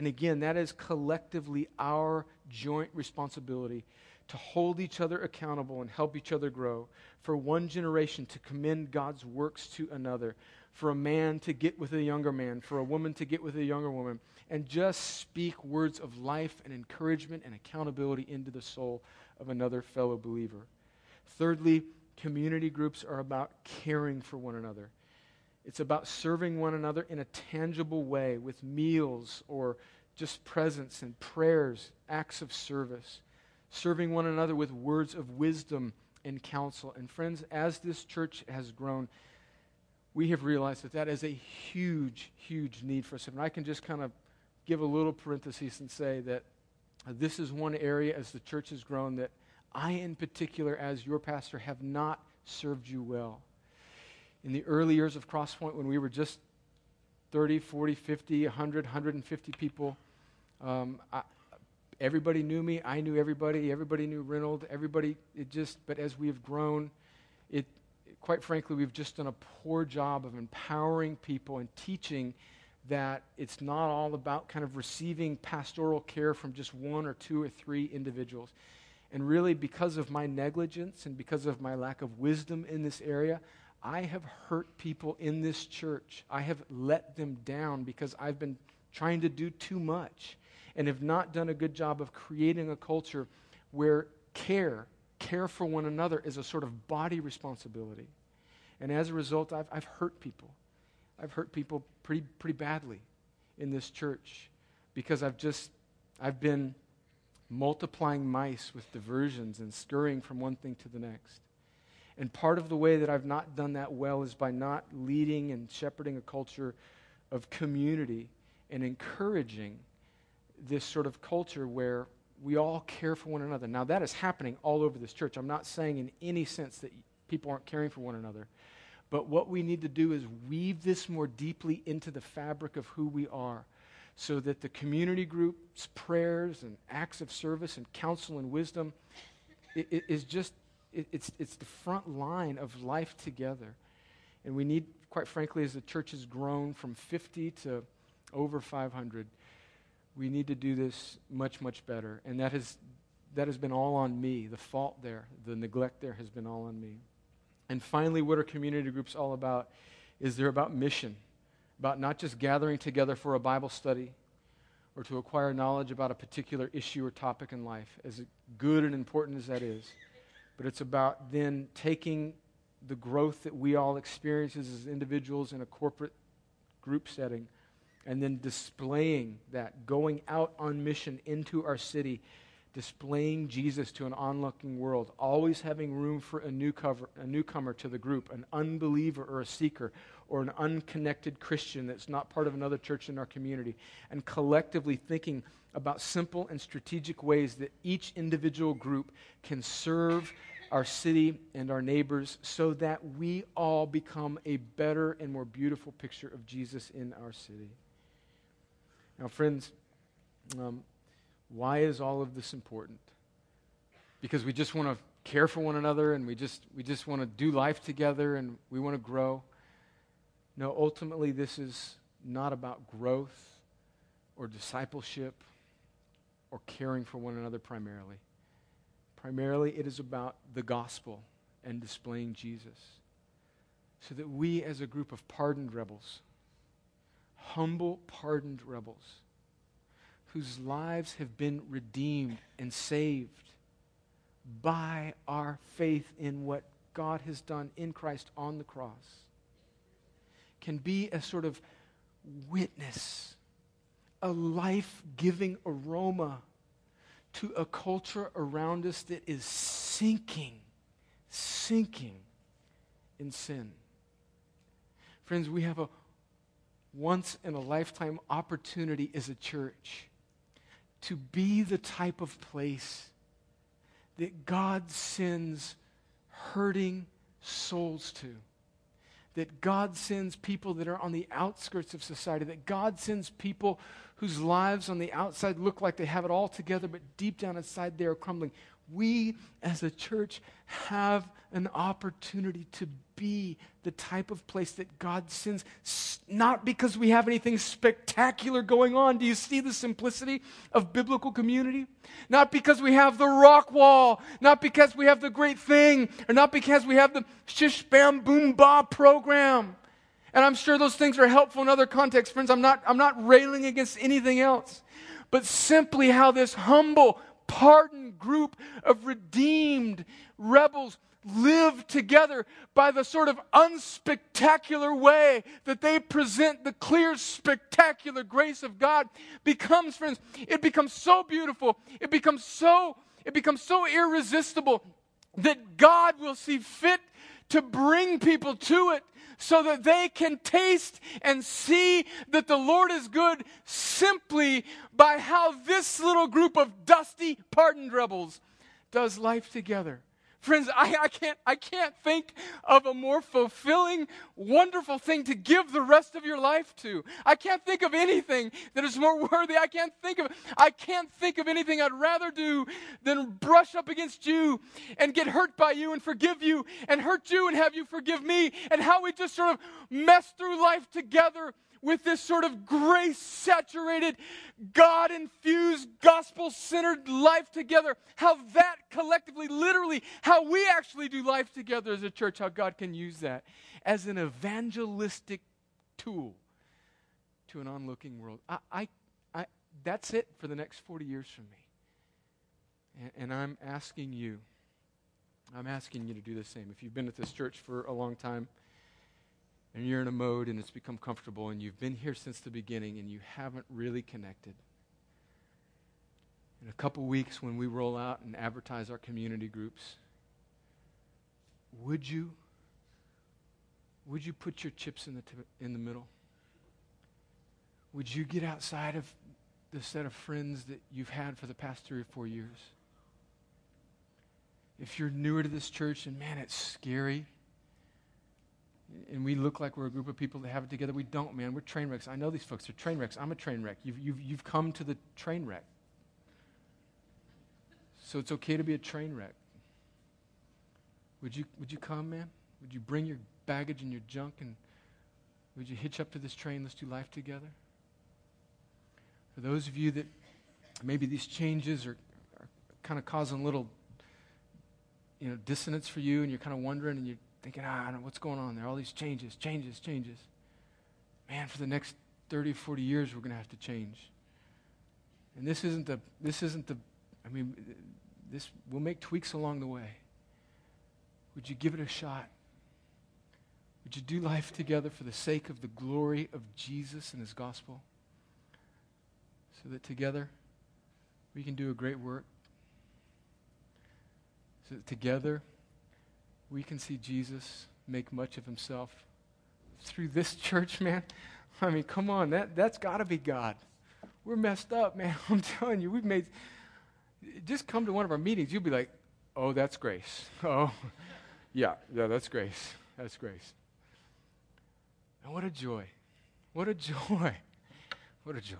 And again, that is collectively our joint responsibility to hold each other accountable and help each other grow, for one generation to commend God's works to another, for a man to get with a younger man, for a woman to get with a younger woman, and just speak words of life and encouragement and accountability into the soul of another fellow believer. Thirdly, community groups are about caring for one another. It's about serving one another in a tangible way with meals or just presence and prayers, acts of service, serving one another with words of wisdom and counsel. And friends, as this church has grown, we have realized that that is a huge, huge need for us. And I can just kind of give a little parenthesis and say that this is one area as the church has grown that I, in particular, as your pastor, have not served you well. In the early years of Crosspoint, when we were just 30, 40, 50, 100, 150 people, um, I, everybody knew me. I knew everybody. Everybody knew Reynold. Everybody, it just, but as we have grown, it, quite frankly, we've just done a poor job of empowering people and teaching that it's not all about kind of receiving pastoral care from just one or two or three individuals. And really, because of my negligence and because of my lack of wisdom in this area, I have hurt people in this church. I have let them down because I've been trying to do too much and have not done a good job of creating a culture where care care for one another is a sort of body responsibility. And as a result, I've, I've hurt people. I've hurt people pretty, pretty badly in this church because I've just, I've been multiplying mice with diversions and scurrying from one thing to the next. And part of the way that I've not done that well is by not leading and shepherding a culture of community and encouraging this sort of culture where we all care for one another. Now, that is happening all over this church. I'm not saying in any sense that people aren't caring for one another. But what we need to do is weave this more deeply into the fabric of who we are so that the community group's prayers and acts of service and counsel and wisdom is just, it, it's, it's the front line of life together. And we need, quite frankly, as the church has grown from 50 to over 500, we need to do this much, much better. And that has, that has been all on me. The fault there, the neglect there has been all on me. And finally, what are community groups all about? Is they're about mission, about not just gathering together for a Bible study or to acquire knowledge about a particular issue or topic in life, as good and important as that is. But it's about then taking the growth that we all experience as individuals in a corporate group setting and then displaying that, going out on mission into our city displaying Jesus to an onlooking world, always having room for a, newcomer, a newcomer to the group, an unbeliever or a seeker, or an unconnected Christian that's not part of another church in our community, and collectively thinking about simple and strategic ways that each individual group can serve our city and our neighbors so that we all become a better and more beautiful picture of Jesus in our city. Now, friends, um, why is all of this important? Because we just want to care for one another and we just, we just want to do life together and we want to grow. No, ultimately, this is not about growth or discipleship or caring for one another primarily. Primarily, it is about the gospel and displaying Jesus. So that we, as a group of pardoned rebels, humble, pardoned rebels, whose lives have been redeemed and saved by our faith in what God has done in Christ on the cross can be a sort of witness, a life giving aroma to a culture around us that is sinking, sinking in sin. Friends, we have a once in a lifetime opportunity as a church to be the type of place that God sends hurting souls to. That God sends people that are on the outskirts of society, that God sends people whose lives on the outside look like they have it all together, but deep down inside they are crumbling we as a church have an opportunity to be the type of place that God sends, not because we have anything spectacular going on. Do you see the simplicity of biblical community? Not because we have the rock wall, not because we have the great thing, or not because we have the shish bam boom ba program. And I'm sure those things are helpful in other contexts, friends. I'm not, I'm not railing against anything else. But simply how this humble, pardoned group of redeemed rebels live together by the sort of unspectacular way that they present the clear, spectacular grace of God becomes, friends, it becomes so beautiful. It becomes so, it becomes so irresistible that God will see fit to bring people to it so that they can taste and see that the Lord is good simply by how this little group of dusty, pardoned rebels does life together. Friends, I, I, can't, I can't think of a more fulfilling, wonderful thing to give the rest of your life to. I can't think of anything that is more worthy. I can't think of I can't think of anything I'd rather do than brush up against you and get hurt by you and forgive you and hurt you and have you forgive me and how we just sort of mess through life together with this sort of grace saturated, God infused, gospel centered life together. How that collectively, literally, how we actually do life together as a church, how God can use that as an evangelistic tool to an onlooking world. I, I, I, that's it for the next 40 years for me. And, and I'm asking you, I'm asking you to do the same. If you've been at this church for a long time, and you're in a mode and it's become comfortable and you've been here since the beginning and you haven't really connected. In a couple weeks, when we roll out and advertise our community groups, would you would you put your chips in the, t- in the middle? Would you get outside of the set of friends that you've had for the past three or four years. If you're newer to this church and man, it's scary, and we look like we're a group of people that have it together, we don't, man. We're train wrecks. I know these folks are train wrecks. I'm a train wreck. You've, you've, you've come to the train wreck. So it's okay to be a train wreck. Would you, would you come, man? Would you bring your baggage and your junk and would you hitch up to this train? Let's do life together. For those of you that maybe these changes are, are kind of causing a little you know, dissonance for you and you're kind of wondering and you're thinking, ah, I don't know what's going on there. All these changes, changes, changes. Man, for the next 30, 40 years, we're going to have to change. And this isn't the, this isn't the, I mean, this, we'll make tweaks along the way. Would you give it a shot? Would you do life together for the sake of the glory of Jesus and his gospel? So that together we can do a great work. So that together we can see Jesus make much of himself through this church, man. I mean, come on, that, that's got to be God. We're messed up, man. I'm telling you, we've made. Just come to one of our meetings, you'll be like, oh, that's grace. Oh, yeah, yeah, that's grace. That's grace. And what a joy. What a joy. What a joy.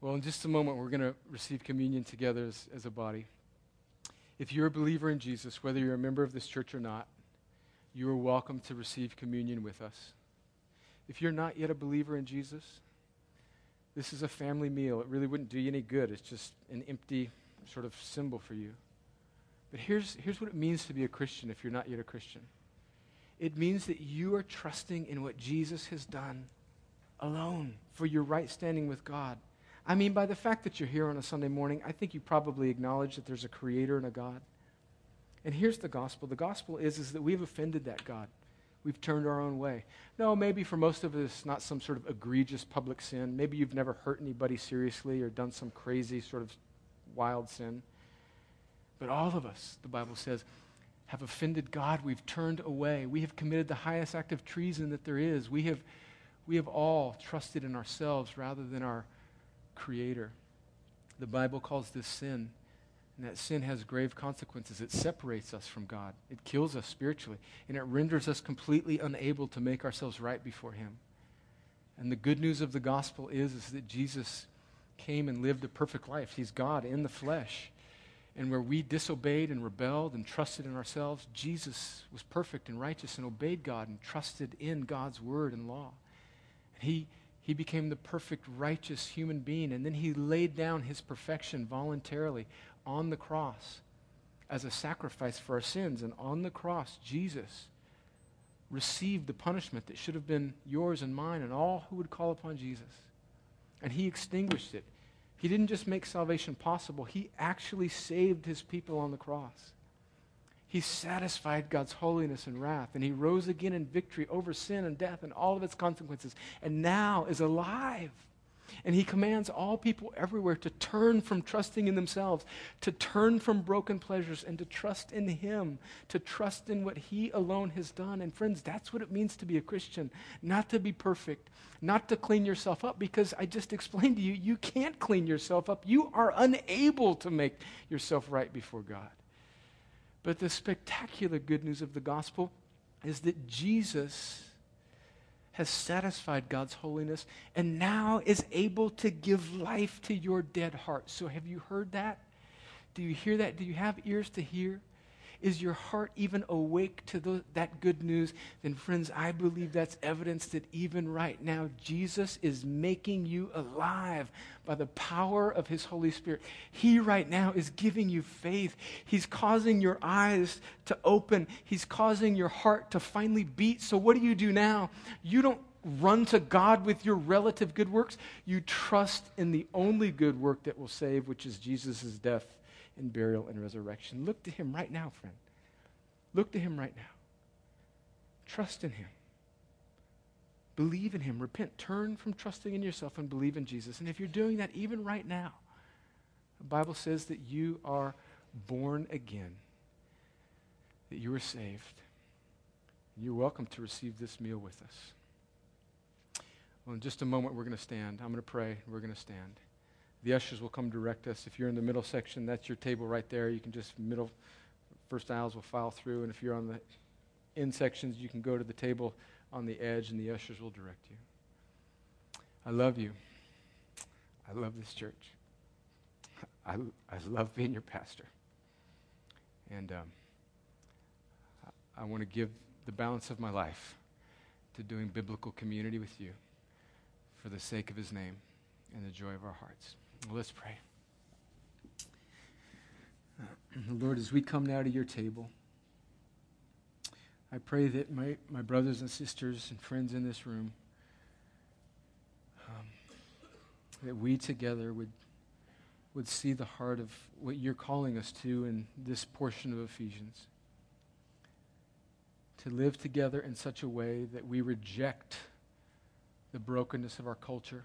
Well, in just a moment, we're going to receive communion together as, as a body. If you're a believer in Jesus, whether you're a member of this church or not, you are welcome to receive communion with us. If you're not yet a believer in Jesus, this is a family meal. It really wouldn't do you any good. It's just an empty sort of symbol for you. But here's, here's what it means to be a Christian if you're not yet a Christian it means that you are trusting in what Jesus has done alone for your right standing with God. I mean, by the fact that you're here on a Sunday morning, I think you probably acknowledge that there's a creator and a God. And here's the gospel the gospel is, is that we've offended that God. We've turned our own way. No, maybe for most of us, not some sort of egregious public sin. Maybe you've never hurt anybody seriously or done some crazy sort of wild sin. But all of us, the Bible says, have offended God. We've turned away. We have committed the highest act of treason that there is. We have, we have all trusted in ourselves rather than our Creator. The Bible calls this sin. And that sin has grave consequences. It separates us from God, it kills us spiritually, and it renders us completely unable to make ourselves right before Him. And the good news of the gospel is, is that Jesus came and lived a perfect life. He's God in the flesh. And where we disobeyed and rebelled and trusted in ourselves, Jesus was perfect and righteous and obeyed God and trusted in God's word and law. And he, he became the perfect, righteous human being. And then he laid down his perfection voluntarily on the cross as a sacrifice for our sins. And on the cross, Jesus received the punishment that should have been yours and mine and all who would call upon Jesus. And he extinguished it. He didn't just make salvation possible, He actually saved His people on the cross. He satisfied God's holiness and wrath, and He rose again in victory over sin and death and all of its consequences, and now is alive and he commands all people everywhere to turn from trusting in themselves, to turn from broken pleasures, and to trust in him, to trust in what he alone has done. And friends, that's what it means to be a Christian. Not to be perfect, not to clean yourself up, because I just explained to you, you can't clean yourself up. You are unable to make yourself right before God. But the spectacular good news of the gospel is that Jesus has satisfied God's holiness and now is able to give life to your dead heart. So, have you heard that? Do you hear that? Do you have ears to hear? Is your heart even awake to the, that good news? Then, friends, I believe that's evidence that even right now, Jesus is making you alive by the power of His Holy Spirit. He right now is giving you faith. He's causing your eyes to open, He's causing your heart to finally beat. So, what do you do now? You don't run to God with your relative good works. You trust in the only good work that will save, which is Jesus' death and burial and resurrection. Look to him right now, friend. Look to him right now. Trust in him. Believe in him. Repent. Turn from trusting in yourself and believe in Jesus. And if you're doing that even right now, the Bible says that you are born again, that you are saved. You're welcome to receive this meal with us. Well, in just a moment, we're going to stand. I'm going to pray. We're going to stand. The ushers will come direct us. If you're in the middle section, that's your table right there. You can just middle, first aisles will file through. And if you're on the end sections, you can go to the table on the edge, and the ushers will direct you. I love you. I love this church. I, I love being your pastor. And um, I, I want to give the balance of my life to doing biblical community with you for the sake of his name and the joy of our hearts. Let's pray. Lord, as we come now to your table, I pray that my, my brothers and sisters and friends in this room, um, that we together would, would see the heart of what you're calling us to in this portion of Ephesians. To live together in such a way that we reject the brokenness of our culture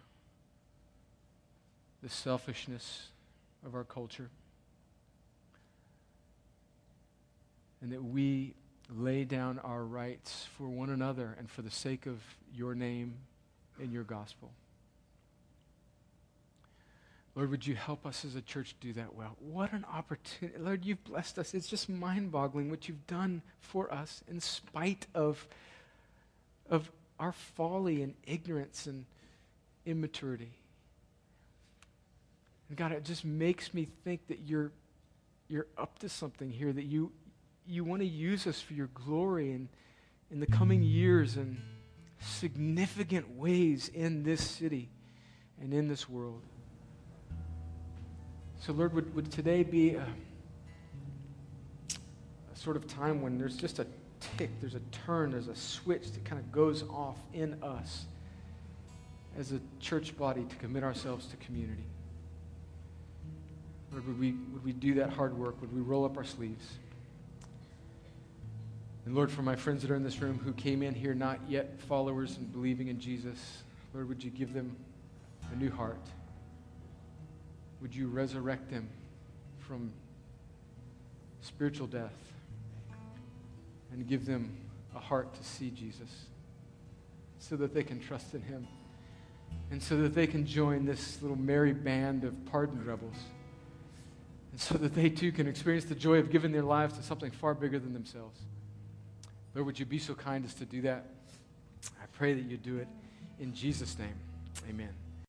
the selfishness of our culture. And that we lay down our rights for one another and for the sake of your name and your gospel. Lord, would you help us as a church do that well? What an opportunity. Lord, you've blessed us. It's just mind boggling what you've done for us in spite of, of our folly and ignorance and immaturity. And God, it just makes me think that you're, you're up to something here, that you, you want to use us for your glory in, in the coming years in significant ways in this city and in this world. So, Lord, would, would today be a, a sort of time when there's just a tick, there's a turn, there's a switch that kind of goes off in us as a church body to commit ourselves to community. Lord, would we, would we do that hard work? Would we roll up our sleeves? And Lord, for my friends that are in this room who came in here not yet followers and believing in Jesus, Lord, would you give them a new heart? Would you resurrect them from spiritual death and give them a heart to see Jesus so that they can trust in him and so that they can join this little merry band of pardoned rebels? And so that they too can experience the joy of giving their lives to something far bigger than themselves. Lord, would you be so kind as to do that? I pray that you do it in Jesus' name. Amen.